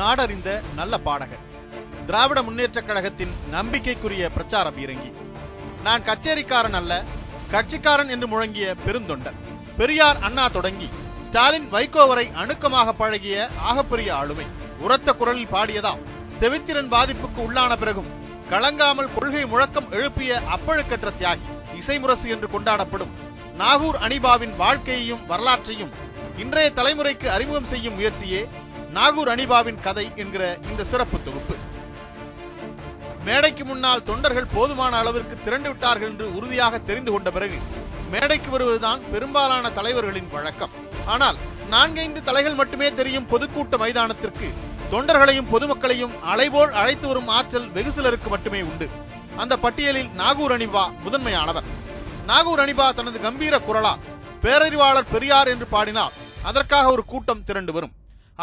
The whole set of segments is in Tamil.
நாடறிந்த நல்ல பாடகர். திராவிட முன்னேற்றக் கழகத்தின் நம்பிக்கைக்குரிய பிரச்சார பீரங்கி. நான் கச்சேரிக்காரன் அல்ல கட்சிக்காரன் என்று முழங்கிய பெருந்தொண்டர். பெரியார் அண்ணா தொடங்கி ஸ்டாலின் வைகோ வரை அணுக்கமாக பழகிய ஆகப்பெரிய ஆளுமை. உரத்த குரலில் பாடியதாம் செவித்திறன் பாதிப்புக்கு உள்ளான பிறகும் கலங்காமல் கொள்கை முழக்கம் எழுப்பிய அப்பழுக்கற்ற தியாகி இசைமுரசு என்று கொண்டாடப்படும் நாகூர் அனிபாவின் வாழ்க்கையையும் வரலாற்றையும் இன்றைய தலைமுறைக்கு அறிமுகம் செய்யும் முயற்சியே நாகூர் அனிபாவின் கதை என்கிற இந்த சிறப்பு தொகுப்பு. மேடைக்கு முன்னால் தொண்டர்கள் போதுமான அளவிற்கு திரண்டு விட்டார்கள் என்று உறுதியாக தெரிந்து கொண்ட பிறகு மேடைக்கு வருவதுதான் பெரும்பாலான தலைவர்களின் வழக்கம். ஆனால் நான்கைந்து தலைகள் மட்டுமே தெரியும் பொதுக்கூட்ட மைதானத்திற்கு தொண்டர்களையும் பொதுமக்களையும் அலைபோல் அழைத்து வரும் ஆற்றல் வெகு சிலருக்கு மட்டுமே உண்டு. அந்த பட்டியலில் நாகூர் அனிபா முதன்மையானவர். நாகூர் அனிபா தனது கம்பீர குரலால் பேரறிவாளர் பெரியார் என்று பாடினால் அதற்காக ஒரு கூட்டம் திரண்டு வரும்.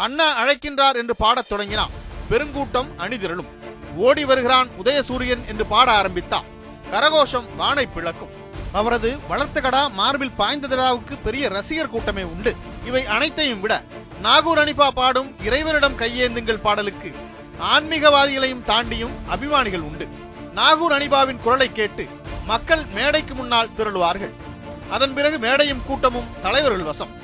அண்ணா அழைக்கின்றார் என்று பாடத் தொடங்கினான். பெருங்கூட்டம் அணிதிரளும். ஓடி வருகிறான் உதயசூரியன் என்று பாட ஆரம்பித்தான். கரகோஷம் வானை பிளக்கும். அவரது வளர்த்தகடா மார்பில் பாய்ந்ததடாவுக்கு பெரிய ரசிகர் கூட்டமே உண்டு. இவை அனைத்தையும் விட நாகூர் அனிஃபா பாடும் இறைவனிடம் கையேந்துங்கள் பாடலுக்கு ஆன்மீகவாதிகளையும் தாண்டியும் அபிமானிகள் உண்டு. நாகூர் அனிபாவின் குரலை கேட்டு மக்கள் மேடைக்கு முன்னால் திரளுவார்கள். அதன் பிறகு மேடையும் கூட்டமும் தலைவர்கள் வசம்.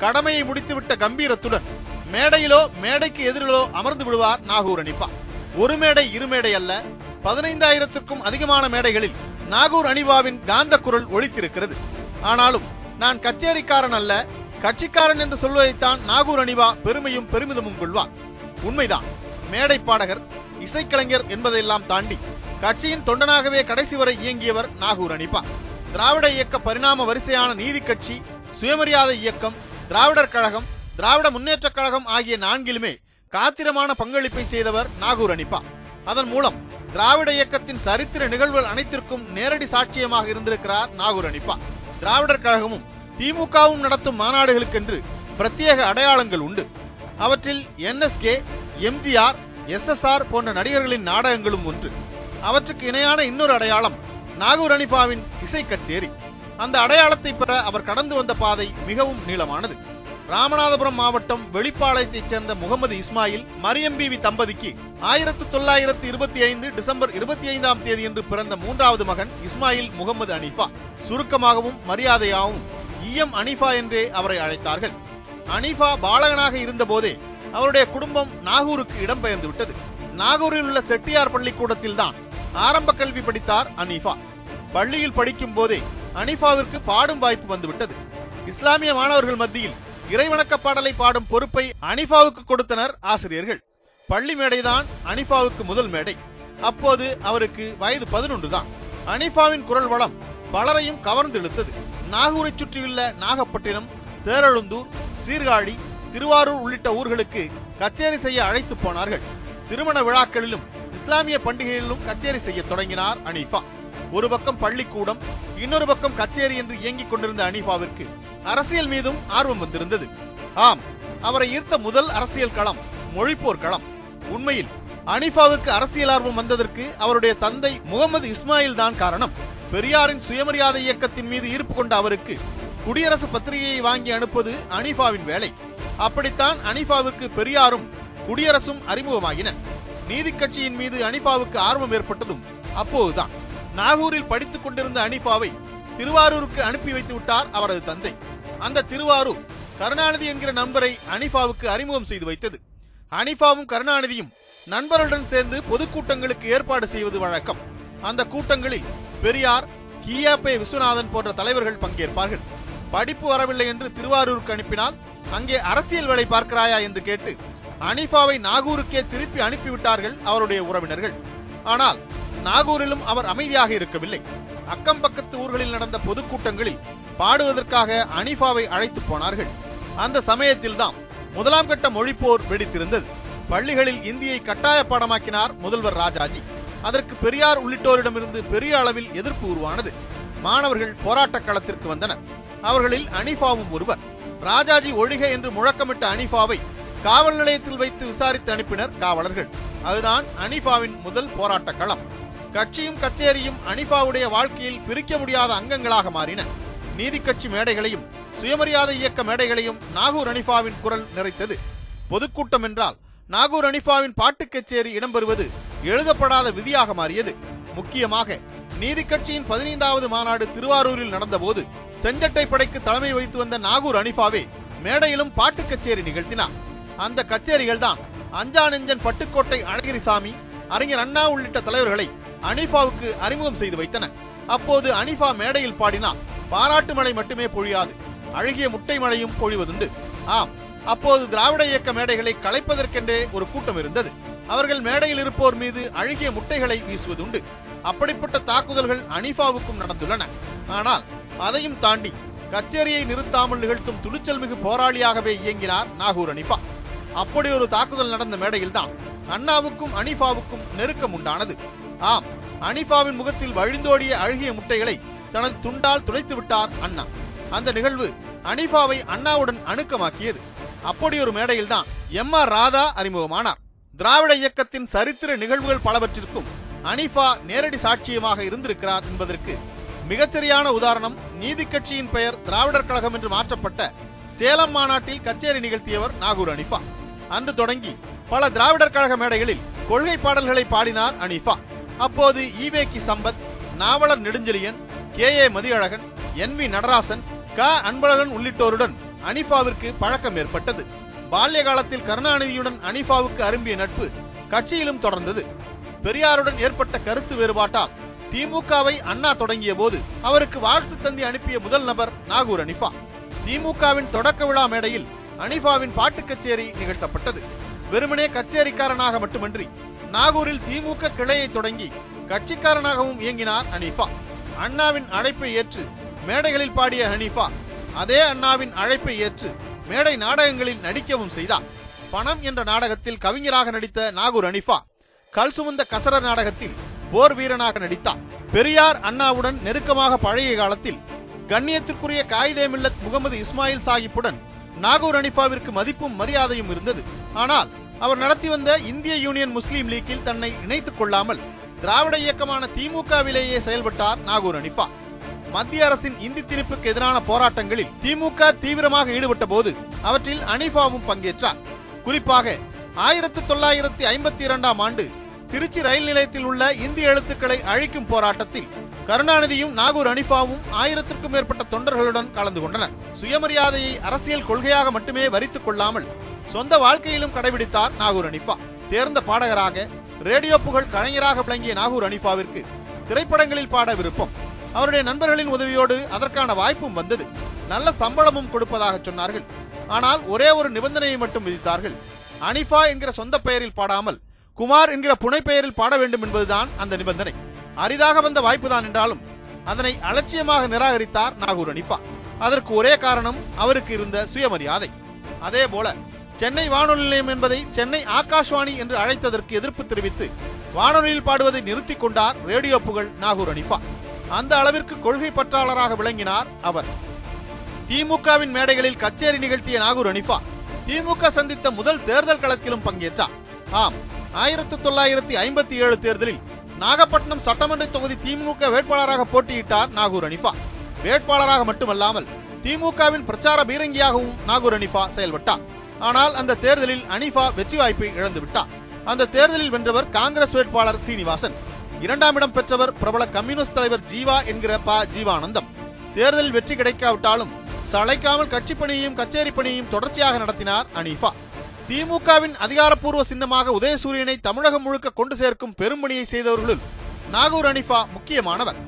கடமையை முடித்துவிட்ட கம்பீரத்துடன் மேடையிலோ மேடைக்கு எதிரிலோ அமர்ந்து விடுவார் நாகூர் அணிப்பா. ஒரு மேடை இரு மேடை அல்ல. பதினைந்தாயிரத்திற்கும் அதிகமான மேடைகளில் நாகூர் அணிவாவின் காந்த குரல் ஒழித்திருக்கிறது ஆனாலும் நான் கச்சேரிக்காரன் அல்ல கட்சிக்காரன் என்று சொல்வதைத்தான் நாகூர் அணிவா பெருமையும் பெருமிதமும் கொள்வார். உண்மைதான். மேடை பாடகர் இசைக்கலைஞர் என்பதையெல்லாம் தாண்டி கட்சியின் தொண்டனாகவே கடைசி வரை இயங்கியவர் நாகூர் அனிபா திராவிட இயக்க பரிணாம வரிசையான நீதி கட்சி சுயமரியாதை இயக்கம் திராவிடர் கழகம் திராவிட முன்னேற்றக் கழகம் ஆகிய நான்கிலுமே காத்திரமான பங்களிப்பை செய்தவர் நாகூர் அனிப்பா அதன் மூலம் திராவிட இயக்கத்தின் சரித்திர நிகழ்வுகள் அனைத்திற்கும் நேரடி சாட்சியமாக இருந்திருக்கிறார் நாகூர் அனிப்பா திராவிடர் கழகமும் திமுகவும் நடத்தும் மாநாடுகளுக்கென்று பிரத்யேக அடையாளங்கள் உண்டு. அவற்றில் என்எஸ்கே எம்ஜிஆர் எஸ்எஸ்ஆர் போன்ற நடிகர்களின் நாடகங்களும் ஒன்று. அவற்றுக்கு இணையான இன்னொரு அடையாளம் நாகூர் அனிஃபாவின் இசை கச்சேரி. அந்த அடையாளத்தை பெற அவர் கடந்து வந்த பாதை மிகவும் நீளமானது. ராமநாதபுரம் மாவட்டம் வெளிப்பாளையத்தைச் சேர்ந்த முகமது இஸ்மாயில் மரியம் பிவி தம்பதிக்கு ஆயிரத்து தொள்ளாயிரத்து இருபத்தி ஐந்து டிசம்பர் இருபத்தி ஐந்தாம் தேதி என்று பிறந்த மூன்றாவது மகன் இஸ்மாயில் முகமது அனிஃபா. சுருக்கமாகவும் மரியாதையாகவும் இஎம் அனிஃபா என்றே அவரை அழைத்தார்கள். அனிஃபா பாலகனாக இருந்தபோதே அவருடைய குடும்பம் நாகூருக்கு இடம்பெயர்ந்து விட்டது நாகூரில் உள்ள செட்டியார் பள்ளிக்கூடத்தில் தான் ஆரம்ப கல்வி படித்தார் அனீஃபா. பள்ளியில் படிக்கும் போதே அனிஃபாவிற்கு பாடும் வாய்ப்பு வந்துவிட்டது. இஸ்லாமிய மாணவர்கள் மத்தியில் இறைவணக்க பாடலை பாடும் பொறுப்பை அனிஃபாவுக்கு கொடுத்தனர் ஆசிரியர்கள். பள்ளி மேடைதான் அனிஃபாவுக்கு முதல் மேடை. அப்போது அவருக்கு வயது பதினொன்று தான். அனிஃபாவின் குரல் வளம் பலரையும் கவர்ந்து இழுத்தது. நாகூரை சுற்றியுள்ள நாகப்பட்டினம் தேரழுந்தூர் சீர்காழி திருவாரூர் உள்ளிட்ட ஊர்களுக்கு கச்சேரி செய்ய அழைத்து போனார்கள். திருமண விழாக்களிலும் இஸ்லாமிய பண்டிகைகளிலும் கச்சேரி செய்ய தொடங்கினார் அனிஃபா. ஒரு பக்கம் பள்ளிக்கூடம் இன்னொரு பக்கம் கச்சேரி என்று இயங்கிக் கொண்டிருந்த அனீஃபாவிற்கு அரசியல் மீதும் ஆர்வம் வந்திருந்தது. ஆம் அவரை ஈர்த்த முதல் அரசியல் களம் மொழிப்போர் களம். உண்மையில் அனிஃபாவுக்கு அரசியல் ஆர்வம் வந்ததற்கு அவருடைய தந்தை முகமது இஸ்மாயில் தான் காரணம். பெரியாரின் சுயமரியாதை இயக்கத்தின் மீது ஈர்ப்பு கொண்ட அவருக்கு குடியரசு பத்திரிகையை வாங்கி அனுப்புவது அனிஃபாவின் வேலை. அப்படித்தான் அனிஃபாவிற்கு பெரியாரும் குடியரசும் அறிமுகமாகின நீதி கட்சியின் மீது அனிஃபாவுக்கு ஆர்வம் ஏற்பட்டதும் அப்போதுதான். நாகூரில் படித்துக் கொண்டிருந்த அனிஃபாவை திருவாரூருக்கு அனுப்பி வைத்து விட்டார் அவரது தந்தை. அந்த திருவாரூர் கருணாநிதி என்கிற நண்பரை அனிஃபாவுக்கு அறிமுகம் செய்து வைத்தது. அனிஃபாவும் கருணாநிதியும் நண்பருடன் சேர்ந்து பொதுக்கூட்டங்களுக்கு ஏற்பாடு செய்வது வழக்கம். அந்த கூட்டங்களில் பெரியார் கியாபே விஸ்வநாதன் போன்ற தலைவர்கள் பங்கேற்பார்கள். படிப்பு வரவில்லை என்று திருவாரூருக்கு அனுப்பினால் அங்கே அரசியல் வேலை பார்க்கிறாயா என்று கேட்டு அனிஃபாவை நாகூருக்கே திருப்பி அனுப்பிவிட்டார்கள் அவருடைய உறவினர்கள். ஆனால் நாகூரிலும் அவர் அமைதியாக இருக்கவில்லை. அக்கம் பக்கத்து ஊர்களில் நடந்த பொதுக்கூட்டங்களில் பாடுவதற்காக அனிஃபாவை அழைத்து போனார்கள். அந்த சமயத்தில்தான் முதலாம் கட்ட மொழிப்போர் வெடித்திருந்தது. பள்ளிகளில் இந்தியை கட்டாய பாடமாக்கினார் முதல்வர் ராஜாஜி. அதற்கு பெரியார் உள்ளிட்டோரிடமிருந்து பெரிய அளவில் எதிர்ப்பு உருவானது. மாணவர்கள் போராட்டக் களத்திற்கு வந்தனர். அவர்களில் அனிஃபாவும் ஒருவர். ராஜாஜி ஒழிக என்று முழக்கமிட்ட அனிஃபாவை காவல் நிலையத்தில் வைத்து விசாரித்து அனுப்பினர் காவலர்கள். அதுதான் அனிஃபாவின் முதல் போராட்ட களம். கட்சியும் கச்சேரியும் அனிஃபாவுடைய வாழ்க்கையில் பிரிக்க முடியாத அங்கங்களாக மாறின. நீதி கட்சி மேடைகளையும் சுயமரியாதை இயக்க மேடைகளையும் நாகூர் அனிஃபாவின் குரல் நிறைத்தது. பொதுக்கூட்டம் என்றால் நாகூர் அனிஃபாவின் பாட்டு கச்சேரி இடம்பெறுவது எழுதப்படாத விதியாக மாறியது. முக்கியமாக நீதி கட்சியின் பதினைந்தாவது மாநாடு திருவாரூரில் நடந்தபோது செஞ்சட்டை படைக்கு தலைமை வைத்து வந்த நாகூர் அனிஃபாவே மேடையிலும் பாட்டு கச்சேரி நிகழ்த்தினார். அந்த கச்சேரிகள் தான் அஞ்சா நெஞ்சன் பட்டுக்கோட்டை அழகிரிசாமி அறிஞர் அண்ணா உள்ளிட்ட தலைவர்களை அனிஃபாவுக்கு அறிமுகம் செய்து வைத்தன. அப்போது அனிஃபா மேடையில் பாடினால் பாராட்டு மழை மட்டுமே பொழியாது அழகிய முட்டை மழையும் பொழிவதுண்டு. ஆம் அப்போது திராவிட இயக்க மேடைகளை கலைப்பதற்கென்றே ஒரு கூட்டம் இருந்தது. அவர்கள் மேடையில் இருப்போர் மீது அழுகிய முட்டைகளை வீசுவதுண்டு. அப்படிப்பட்ட தாக்குதல்கள் அனிஃபாவுக்கும் நடந்துள்ளன. ஆனால் அதையும் தாண்டி கச்சேரியை நிறுத்தாமல் நிகழ்த்தும் துணிச்சல் மிகு போராளியாகவே இயங்கினார் நாகூர் அனிஃபா. அப்படி ஒரு தாக்குதல் நடந்த மேடையில்தான் அண்ணாவுக்கும் அனிஃபாவுக்கும் நெருக்கம் உண்டானது. ஆம் அனிஃபாவின் முகத்தில் வழிந்தோடிய அழுகிய முட்டைகளை தனது துண்டால் துடைத்து விட்டார் அண்ணா. அந்த நிகழ்வு அனிஃபாவை அண்ணாவுடன் அணுக்கமாக்கியது. அப்படி ஒரு மேடையில்தான் எம் ஆர் ராதா அறிமுகமானார். திராவிட இயக்கத்தின் சரித்திர நிகழ்வுகள் பலவற்றிற்கும் அனிஃபா நேரடி சாட்சியமாக இருந்திருக்கிறார் என்பதற்கு மிகச்சரியான உதாரணம் நீதி கட்சியின் பெயர் திராவிடர் கழகம் என்று மாற்றப்பட்ட சேலம் மாநாட்டில் கச்சேரி நிகழ்த்தியவர் நாகூர் அனிஃபா. அன்று தொடங்கி பல திராவிடர் கழக மேடைகளில் கொள்கை பாடல்களை பாடினார் அனிஃபா. அப்போது EVK Sampath Navalar Nedunchezhiyan K. A. Mathiazhagan N. V. Natarajan K. Anbazhagan உள்ளிட்டோருடன் அனிஃபாவிற்கு பழக்கம் ஏற்பட்டது. பால்ய காலத்தில் கருணாநிதியுடன் அனிஃபாவுக்கு அரும்பிய நட்பு கட்சியிலும் தொடர்ந்தது. பெரியாருடன் ஏற்பட்ட கருத்து வேறுபாட்டால் திமுகவை அண்ணா தொடங்கிய போது அவருக்கு வாழ்த்து தந்தி அனுப்பிய முதல் நபர் நாகூர் அனிஃபா. திமுகவின் தொடக்க விழா மேடையில் அனிஃபாவின் பாட்டு கச்சேரி நிகழ்த்தப்பட்டது. வெறுமனே கச்சேரிக்காரனாக மட்டுமன்றி நாகூரில் திமுக கிளையை தொடங்கி கட்சிக்காரனாகவும் இயங்கினார் ஹனீஃபா. அண்ணாவின் அழைப்பை ஏற்று மேடைகளில் பாடிய ஹனீஃபா அதே அண்ணாவின் அழைப்பை ஏற்று மேடை நாடகங்களில் நடிக்கவும் செய்தார். பணம் என்ற நாடகத்தில் கவிஞராக நடித்த நாகூர் அனிஃபா கல் சுமந்த கசரர் நாடகத்தில் போர் வீரனாக நடித்தார். பெரியார் அண்ணாவுடன் நெருக்கமாக பழைய காலத்தில் கண்ணியத்திற்குரிய காயிதே மில்லத் முகமது இஸ்மாயில் சாஹிப்புடன் நாகூர் அனிஃபாவிற்கு மதிப்பும் மரியாதையும் இருந்தது. ஆனால் அவர் நடத்தி வந்த இந்திய யூனியன் முஸ்லீம் லீக்கில் தன்னை இணைத்துக் கொள்ளாமல் திராவிட இயக்கமான திமுகவிலேயே செயல்பட்டார் நாகூர் அனிஃபா. மத்திய அரசின் இந்தி திணிப்புக்கு எதிரான போராட்டங்களில் திமுக தீவிரமாக ஈடுபட்ட போது அவற்றில் அனிஃபாவும் பங்கேற்றார். குறிப்பாக ஆயிரத்தி தொள்ளாயிரத்தி ஐம்பத்தி இரண்டாம் ஆண்டு திருச்சி ரயில் நிலையத்தில் உள்ள இந்திய எழுத்துக்களை அழிக்கும் போராட்டத்தில் கருணாநிதியும் நாகூர் அனிஃபாவும் ஆயிரத்திற்கும் மேற்பட்ட தொண்டர்களுடன் கலந்து கொண்டனர். சுயமரியாதையை அரசியல் கொள்கையாக மட்டுமே வரித்துக் கொள்ளாமல் சொந்த வாழ்க்கையிலும் கடைபிடித்தார் நாகூர் அனிஃபா. தேர்ந்த பாடகராக ரேடியோ புகழ் கலைஞராக விளங்கிய நாகூர் அனிஃபாவிற்கு திரைப்படங்களில் பாட விருப்பம். அவருடைய நண்பர்களின் உதவியோடு அதற்கான வாய்ப்பும் வந்தது. நல்ல சம்பளமும் கொடுப்பதாக சொன்னார்கள். ஆனால் ஒரே ஒரு நிபந்தனையை மட்டும் விதித்தார்கள். அனிஃபா என்கிற சொந்த பெயரில் பாடாமல் குமார் என்கிற புனைப்பெயரில் பாட வேண்டும் என்பதுதான் அந்த நிபந்தனை. அரிதாக வந்த வாய்ப்புதான் என்றாலும் அதனை அலட்சியமாக நிராகரித்தார் நாகூர் அனிஃபா அதற்கு ஒரே காரணம் அவருக்கு இருந்த சுயமரியாதை. அதே போல சென்னை வானொலி நிலையம் என்பதை சென்னை ஆகாஷ்வாணி என்று அழைத்ததற்கு எதிர்ப்பு தெரிவித்து வானொலியில் பாடுவதை நிறுத்திக் கொண்டார் ரேடியோ புகழ் நாகூர் அனிஃபா அந்த அளவிற்கு கொள்கை பற்றாளராக விளங்கினார் அவர். திமுகவின் மேடைகளில் கச்சேரி நிகழ்த்திய நாகூர் அனிஃபா திமுக சந்தித்த முதல் தேர்தல் களத்திலும் பங்கேற்றார். ஆம் ஆயிரத்தி தொள்ளாயிரத்தி ஐம்பத்தி ஏழு தேர்தலில் நாகப்பட்டினம் சட்டமன்ற தொகுதி திமுக வேட்பாளராக போட்டியிட்டார் நாகூர் அனிஃபா வேட்பாளராக மட்டுமல்லாமல் திமுகவின் பிரச்சார பீரங்கியாகவும் நாகூர் அனிஃபா செயல்பட்டார். ஆனால் அந்த தேர்தலில் அனிஃபா வெற்றி வாய்ப்பை இழந்துவிட்டார் அந்த தேர்தலில் வென்றவர் காங்கிரஸ் வேட்பாளர் சீனிவாசன். இரண்டாம் இடம் பெற்றவர் பிரபல கம்யூனிஸ்ட் தலைவர் ஜீவா என்கிற ப ஜீவானந்தம். தேர்தலில் வெற்றி கிடைக்காவிட்டாலும் சளைக்காமல் கட்சி பணியையும் கச்சேரி பணியையும் தொடர்ச்சியாக நடத்தினார் அனீஃபா திமுகவின் அதிகாரப்பூர்வ சின்னமாக உதயசூரியனை தமிழகம் முழுக்க கொண்டு சேர்க்கும் பெரும்பணியை செய்தவர்களுள் நாகூர் அனிஃபா முக்கியமானவர்.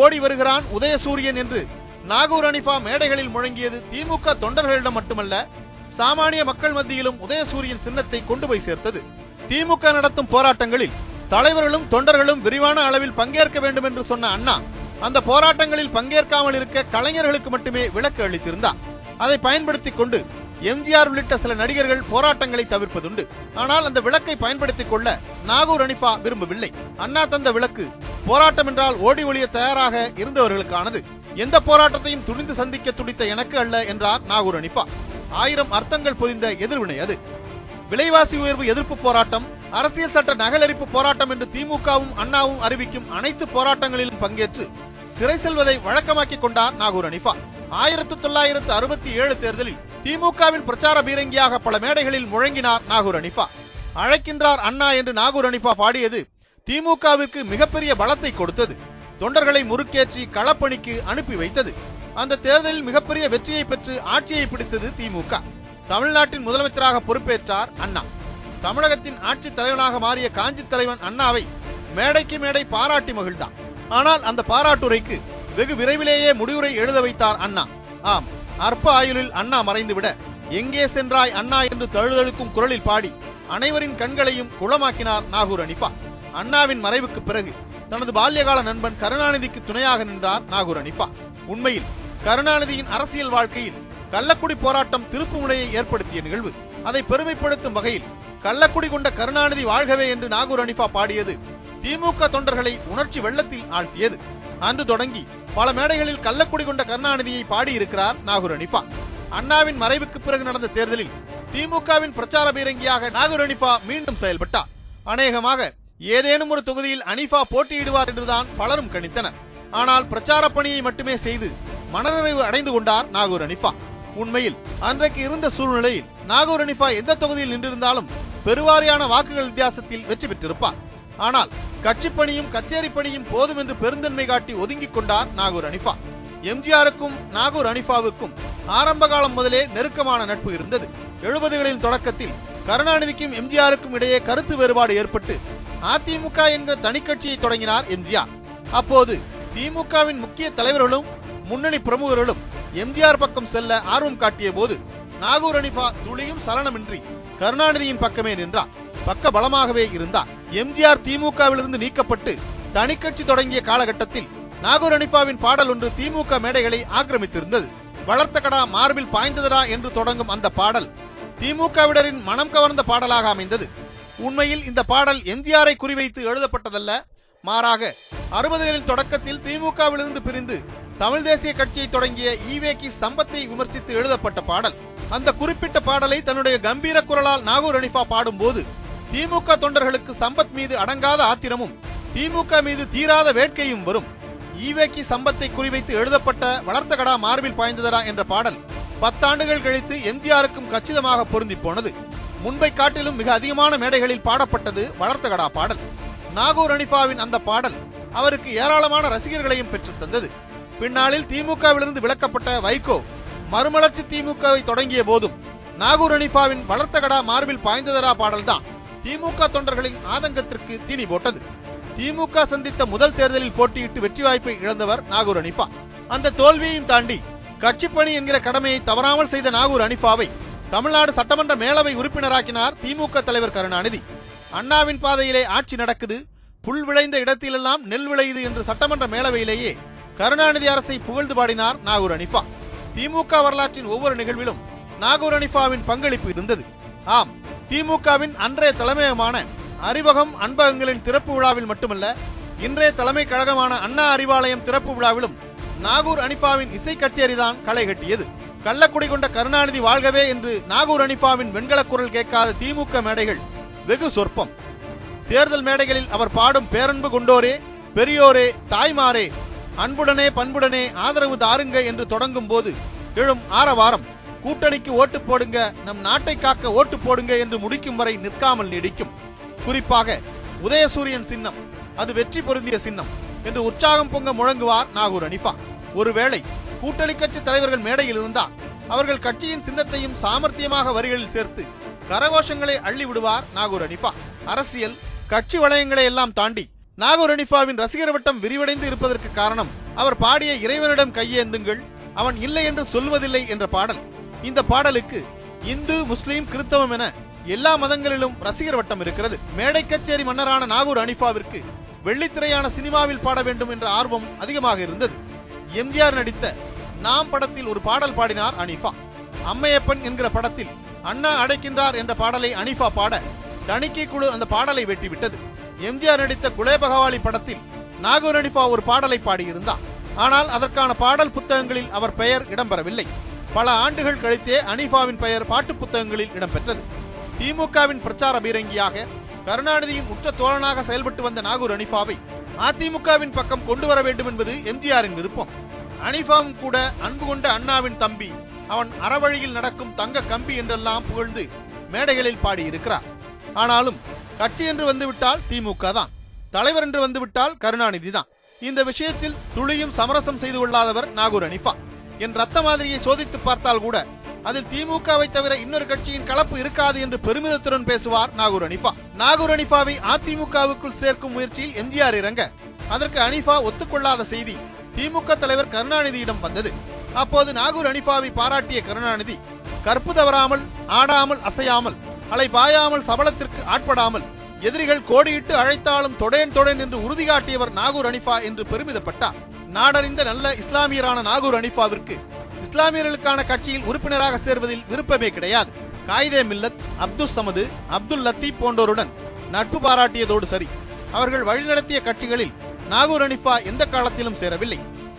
ஓடி வருகிறான் உதயசூரியன் என்று நாகூர் அனிஃபா மேடைகளில் முழங்கியது திமுக தொண்டர்களிடம் மட்டுமல்ல சாமானிய மக்கள் மத்தியிலும் உதயசூரியன் சின்னத்தை கொண்டு போய் சேர்த்தது. திமுக நடத்தும் போராட்டங்களில் தலைவர்களும் தொண்டர்களும் விரிவான அளவில் பங்கேற்க வேண்டும் என்று சொன்ன அண்ணா அந்த போராட்டங்களில் பங்கேற்காமல் இருக்க கலைஞர்களுக்கு மட்டுமே விலக்கு அளித்திருந்தார். அதை பயன்படுத்திக் கொண்டு எம்ஜிஆர் உள்ளிட்ட சில நடிகர்கள் போராட்டங்களை தவிர்ப்பதுண்டு. ஆனால் அந்த விளக்கை பயன்படுத்திக் கொள்ள நாகூர் அனிஃபா விரும்பவில்லை. அண்ணா தந்த விளக்கு போராட்டம் என்றால் ஓடி ஒளிய தயாராக இருந்தவர்களுக்கானது. எந்த போராட்டத்தையும் துணிந்து சந்திக்க துடித்த எனக்கு அல்ல என்றார் நாகூர் அனிஃபா. ஆயிரம் அர்த்தங்கள் பொதிந்த எதிர்வினை அது. விலைவாசி உயர்வு எதிர்ப்பு போராட்டம் அரசியல் சட்ட நகலரிப்பு போராட்டம் என்று திமுகவும் அண்ணாவும் அறிவிக்கும் அனைத்து போராட்டங்களிலும் பங்கேற்று சிறை செல்வதை வழக்கமாக்கிக் கொண்டார் நாகூர் அனிஃபா. ஆயிரத்தி தொள்ளாயிரத்து அறுபத்தி ஏழு தேர்தலில் திமுகவின் பிரச்சார பீரங்கியாக பல மேடைகளில் முழங்கினார் நாகூர் அனிஃபா. அழைக்கின்றார் அண்ணா என்று நாகூர் அனிஃபா பாடியது திமுகவிற்கு மிகப்பெரிய பலத்தை கொடுத்தது. தொண்டர்களை முறுக்கேற்றி களப்பணிக்கு அனுப்பி வைத்தது. அந்த தேர்தலில் மிகப்பெரிய வெற்றியை பெற்று ஆட்சியை பிடித்தது திமுக. தமிழ்நாட்டின் முதலமைச்சராக பொறுப்பேற்றார் அண்ணா. தமிழகத்தின் ஆட்சி தலைவனாக மாறிய காஞ்சி தலைவன் அண்ணாவை மேடைக்கு மேடை பாராட்டி மகிழ்ந்தார் ஆனால் அந்த பாராட்டுரைக்கு வெகு விரைவிலேயே முடிவுரை எழுத வைத்தார் அண்ணா. ஆம் அற்ப ஆயுளில் அண்ணா மறைந்துவிட எங்கே சென்றாய் அண்ணா? என்று தழுதழுக்கும் குரலில் பாடி அனைவரின் கண்களையும் குளமாக்கினார் நாகூர் அனிஃபா அண்ணாவின் மறைவுக்கு பிறகு தனது பால்யகால நண்பன் கருணாநிதிக்கு துணையாக நின்றார் நாகூர் அனிஃபா உண்மையில் கருணாநிதியின் அரசியல் வாழ்க்கையில் கள்ளக்குடி போராட்டம் திருப்பு முனையை ஏற்படுத்திய நிகழ்வு அதை பெருமைப்படுத்தும் வகையில் கள்ளக்குடி கொண்ட கருணாநிதி வாழ்கவே என்று நாகூர் அனிஃபா பாடியது திமுக தொண்டர்களை உணர்ச்சி வெள்ளத்தில் ஆழ்த்தியது. அன்று தொடங்கி பல மேடைகளில் கள்ளக்குடி கொண்ட கருணாநிதியை பாடியிருக்கிறார் நாகூர் அனிஃபா அண்ணாவின் மறைவுக்கு பிறகு நடந்த தேர்தலில் திமுகவின் பிரச்சார பீரங்கியாக நாகூர் அனிஃபா மீண்டும் செயல்பட்டார். அநேகமாக ஏதேனும் ஒரு தொகுதியில் அனிஃபா போட்டியிடுவார் என்றுதான் பலரும் கணித்தனர். ஆனால் பிரச்சார பணியை மட்டுமே செய்து மனநிறைவு அடைந்து கொண்டார் நாகூர் அனிஃபா உண்மையில் அன்றைக்கு இருந்த சூழ்நிலையில் நாகூர் அனிஃபா எந்த தொகுதியில் நின்றிருந்தாலும் பெருவாரியான வாக்குகள் வித்தியாசத்தில் வெற்றி பெற்றிருப்பார். ஆனால் கட்சி பணியும் கச்சேரி பணியும் போதும் என்று பெருந்தன்மை காட்டி ஒதுங்கிக் கொண்டார் நாகூர் அனிஃபா. எம்ஜிஆருக்கும் நாகூர் அனிஃபாவுக்கும் ஆரம்ப காலம் முதலே நெருக்கமான நட்பு இருந்தது. எழுபதுகளின் தொடக்கத்தில் கருணாநிதிக்கும் எம்ஜிஆருக்கும் இடையே கருத்து வேறுபாடு ஏற்பட்டு அதிமுக என்ற தனிக்கட்சியை தொடங்கினார் எம்ஜிஆர். அப்போது திமுகவின் முக்கிய தலைவர்களும் முன்னணி பிரமுகர்களும் எம்ஜிஆர் பக்கம் செல்ல ஆர்வம் காட்டிய போது நாகூர் அனிஃபா துளியும் சலனமின்றி கருணாநிதியின் பக்கமே நின்றார். பக்க பலமாகவே இருந்தார். எம்ஜிஆர் திமுகவிலிருந்து நீக்கப்பட்டு தனிக்கட்சி தொடங்கிய காலகட்டத்தில் நாகூர் அனிஃபாவின் பாடல் ஒன்று திமுக மேடைகளை ஆக்கிரமித்திருந்தது. வளர்த்த கடா மார்பில் பாய்ந்ததடா என்று தொடங்கும் அந்த பாடல் திமுகவிடரின் மனம் கவர்ந்த பாடலாக அமைந்தது. உண்மையில் இந்த பாடல் எம்ஜிஆரை குறிவைத்து எழுதப்பட்டதல்ல. மாறாக அறுபதுகளின் தொடக்கத்தில் திமுகவிலிருந்து பிரிந்து தமிழ் தேசிய கட்சியை தொடங்கிய ஈவேகி சம்பத்தை விமர்சித்து எழுதப்பட்ட பாடல். அந்த குறிப்பிட்ட பாடலை தன்னுடைய கம்பீர குரலால் நாகூர் அனிஃபா பாடும்போது திமுக தொண்டர்களுக்கு சம்பத் மீது அடங்காத ஆத்திரமும் திமுக மீது தீராத வேட்கையும் வரும். ஈவேக்கி சம்பத்தை குறிவைத்து எழுதப்பட்ட வளர்த்தகடா மார்பில் பாய்ந்ததடா என்ற பாடல் பத்தாண்டுகள் கழித்து எம்ஜிஆருக்கும் கச்சிதமாக பொருந்தி போனது. முன்பை காட்டிலும் மிக அதிகமான மேடைகளில் பாடப்பட்டது வளர்த்தகடா பாடல். நாகூர் அனிஃபாவின் அந்த பாடல் அவருக்கு ஏராளமான ரசிகர்களையும் பெற்றுத் தந்தது. பின்னாளில் திமுகவிலிருந்து விலக்கப்பட்ட வைகோ மறுமலர்ச்சி திமுகவை தொடங்கிய போதும் நாகூர் அனிஃபாவின் வளர்த்தகடா மார்பில் பாய்ந்ததரா பாடல்தான். திமுக தொண்டர்களின் ஆதங்கத்திற்கு தீனி போட்டது. திமுக சந்தித்த முதல் தேர்தலில் போட்டியிட்டு வெற்றி வாய்ப்பை இழந்தவர் நாகூர் அனிஃபா. அந்த தோல்வியையும் தாண்டி கட்சிப்பணி என்கிற கடமையை தவறாமல் செய்த நாகூர் அனிஃபாவை தமிழ்நாடு சட்டமன்ற மேலவை உறுப்பினராக்கினார் திமுக தலைவர் கருணாநிதி. அண்ணாவின் பாதையிலே ஆட்சி நடக்குது. புல் விளைந்த இடத்திலெல்லாம் நெல் விளையுது என்று சட்டமன்ற மேலவையிலேயே கருணாநிதி அரசை புகழ்ந்து பாடினார் நாகூர் அனிஃபா. திமுக வரலாற்றின் ஒவ்வொரு நிகழ்விலும் நாகூர் அனிஃபாவின் பங்களிப்பு இருந்தது. ஆம் திமுகவின் அன்றைய தலைமையகமான அறிவகம் அன்பகங்களின் திறப்பு விழாவில் மட்டுமல்ல இன்றைய தலைமை கழகமான அண்ணா அறிவாலயம் திறப்பு விழாவிலும் நாகூர் அனிஃபாவின் இசை கச்சேரிதான் களை கட்டியது. கள்ளக்குடி கொண்ட கருணாநிதி வாழ்கவே என்று நாகூர் அனிஃபாவின் வெண்கலக் குரல் கேட்காத திமுக மேடைகள் வெகு சொற்பம். தேர்தல் மேடைகளில் அவர் பாடும் பேரன்பு கொண்டோரே பெரியோரே தாய்மாரே அன்புடனே பண்புடனே ஆதரவு தாருங்க என்று தொடங்கும் போது எழும் ஆரவாரம் கூட்டணிக்கு ஓட்டு போடுங்க நம் நாட்டை காக்க ஓட்டு போடுங்க என்று முடிக்கும் வரை நிற்காமல் நீடிக்கும். குறிப்பாக உதயசூரியன் சின்னம் அது வெற்றி பொருந்திய சின்னம் என்று உற்சாகம் பொங்க முழங்குவார் நாகூர் அனிஃபா ஒருவேளை கூட்டணி கட்சி தலைவர்கள் மேடையில் இருந்தால் அவர்கள் கட்சியின் சின்னத்தையும் சாமர்த்தியமாக வரிகளில் சேர்த்து கரகோஷங்களை அள்ளி விடுவார் நாகூர் அனிஃபா அரசியல் கட்சி வளையங்களை எல்லாம் தாண்டி நாகூர் அனிஃபாவின் ரசிகர் வட்டம் விரிவடைந்து இருப்பதற்கு காரணம் அவர் பாடிய இறைவனிடம் கையேந்துங்கள் அவன் இல்லை என்று சொல்வதில்லை என்ற பாடல். இந்த பாடலுக்கு இந்து முஸ்லீம் கிறிஸ்தவம் என எல்லா மதங்களிலும் ரசிகர் வட்டம் இருக்கிறது. மேடை கச்சேரி மன்னரான நாகூர் அனிஃபாவிற்கு வெள்ளித்திரையான சினிமாவில் பாட வேண்டும் என்ற ஆர்வம் அதிகமாக இருந்தது. எம்ஜிஆர் நடித்த நாம் படத்தில் ஒரு பாடல் பாடினார் அனிஃபா. அம்மையப்பன் என்கிற படத்தில் அண்ணா அடைக்கின்றார் என்ற பாடலை அனிஃபா பாட தணிக்கை குழு அந்த பாடலை வெட்டிவிட்டது. எம்ஜிஆர் நடித்த குலேபகவாலி படத்தில் நாகூர் அனிஃபா ஒரு பாடலை பாடியிருந்தார். ஆனால் அதற்கான பாடல் புத்தகங்களில் அவர் பெயர் இடம்பெறவில்லை. பல ஆண்டுகள் கழித்தே அனிஃபாவின் பெயர் பாட்டு புத்தகங்களில் இடம்பெற்றது. திமுகவின் பிரச்சார பீரங்கியாக கருணாநிதியின் உற்ற தோழனாக செயல்பட்டு வந்த நாகூர் அனிஃபாவை அதிமுகவின் பக்கம் கொண்டு வர வேண்டும் என்பது எம்ஜிஆரின் விருப்பம். அனிஃபாவும் கூட அன்பு கொண்ட அண்ணாவின் தம்பி அவன் அறவழியில் நடக்கும் தங்க கம்பி என்றெல்லாம் புகழ்ந்து மேடைகளில் பாடியிருக்கிறார். ஆனாலும் கட்சி என்று வந்துவிட்டால் திமுக தான். தலைவர் என்று வந்துவிட்டால் கருணாநிதி தான். இந்த விஷயத்தில் துளியும் சமரசம் செய்து கொள்ளாதவர் நாகூர் அனிஃபா. என் ரத்த மாதிரியை சோதித்து பார்த்தால் கூட அதில் திமுகவை தவிர இன்னொரு கட்சியின் கலப்பு இருக்காது என்று பெருமிதத்துடன் பேசுவார் நாகூர் அனிஃபா. நாகூர் அனிஃபாவை அதிமுகவுக்குள் சேர்க்கும் முயற்சியில் எம்ஜிஆர் இறங்க அதற்கு அனிஃபா ஒத்துக்கொள்ளாத செய்தி திமுக தலைவர் கருணாநிதியிடம் வந்தது. அப்போது நாகூர் அனிஃபாவை பாராட்டிய கருணாநிதி கற்பு தவறாமல் ஆடாமல் அசையாமல் அலை பாயாமல் சபலத்திற்கு ஆட்படாமல் எதிரிகள் கோடியிட்டு அழைத்தாலும் தொடேன் தொடேன் என்று உறுதி காட்டியவர் நாகூர் அனிஃபா என்று பெருமிதப்பட்டார். நாடறிந்த நல்ல இஸ்லாமியரான நாகூர் அனிஃபாவிற்கு இஸ்லாமியர்களுக்கான கட்சியில் உறுப்பினராக சேர்வதில் விருப்பமே கிடையாது. காயிதே மில்லத் அப்துல் சமது அப்துல் லத்தீப் போன்றோருடன் நட்பு பாராட்டியதோடு சரி. அவர்கள் வழிநடத்திய கட்சிகளில் நாகூர் அனிஃபா எந்த காலத்திலும் சேரவில்லை.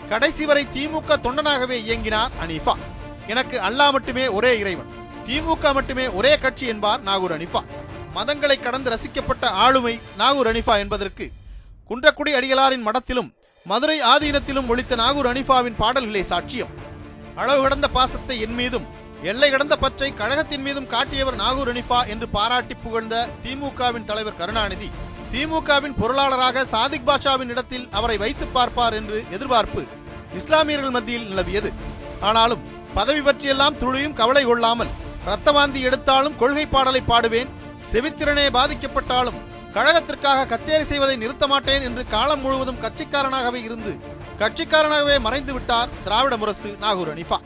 கடைசி வரை திமுக தொண்டனாகவே இயங்கினார் அனிஃபா. எனக்கு அல்லாஹ் மட்டுமே ஒரே இறைவன். திமுக மட்டுமே ஒரே கட்சி என்பார் நாகூர் அனிஃபா. மதங்களை கடந்து ரசிக்கப்பட்ட ஆளுமை நாகூர் அனிஃபா என்பதற்கு குன்றக்குடி அடிகளாரின் மடத்திலும் மதுரை ஆதீனத்திலும் ஒழித்த நாகூர் அனிஃபாவின் பாடல்களே சாட்சியம். அளவு கடந்த பாசத்தை என் மீதும் எல்லை கடந்த பற்றை கழகத்தின் மீதும் காட்டியவர் நாகூர் அனிஃபா என்று பாராட்டி புகழ்ந்த திமுகவின் தலைவர் கருணாநிதி. திமுகவின் பொருளாளராக சாதிக் பாஷாவின் இடத்தில் அவரை வைத்து பார்ப்பார் என்று எதிர்பார்ப்பு இஸ்லாமியர்கள் மத்தியில் நிலவியது. ஆனாலும் பதவி பற்றியெல்லாம் துளியும் கவலை கொள்ளாமல் ரத்தவாந்தி எடுத்தாலும் கொள்கை பாடலை பாடுவேன் செவித்திறனே பாதிக்கப்பட்டாலும் கழகத்திற்காக கச்சேரி செய்வதை நிறுத்த மாட்டேன் என்று காலம் முழுவதும் கட்சிக்காரனாகவே இருந்து கட்சிக்காரனாகவே மறைந்து விட்டார் திராவிட முரசு நாகூர் அனிஃபா.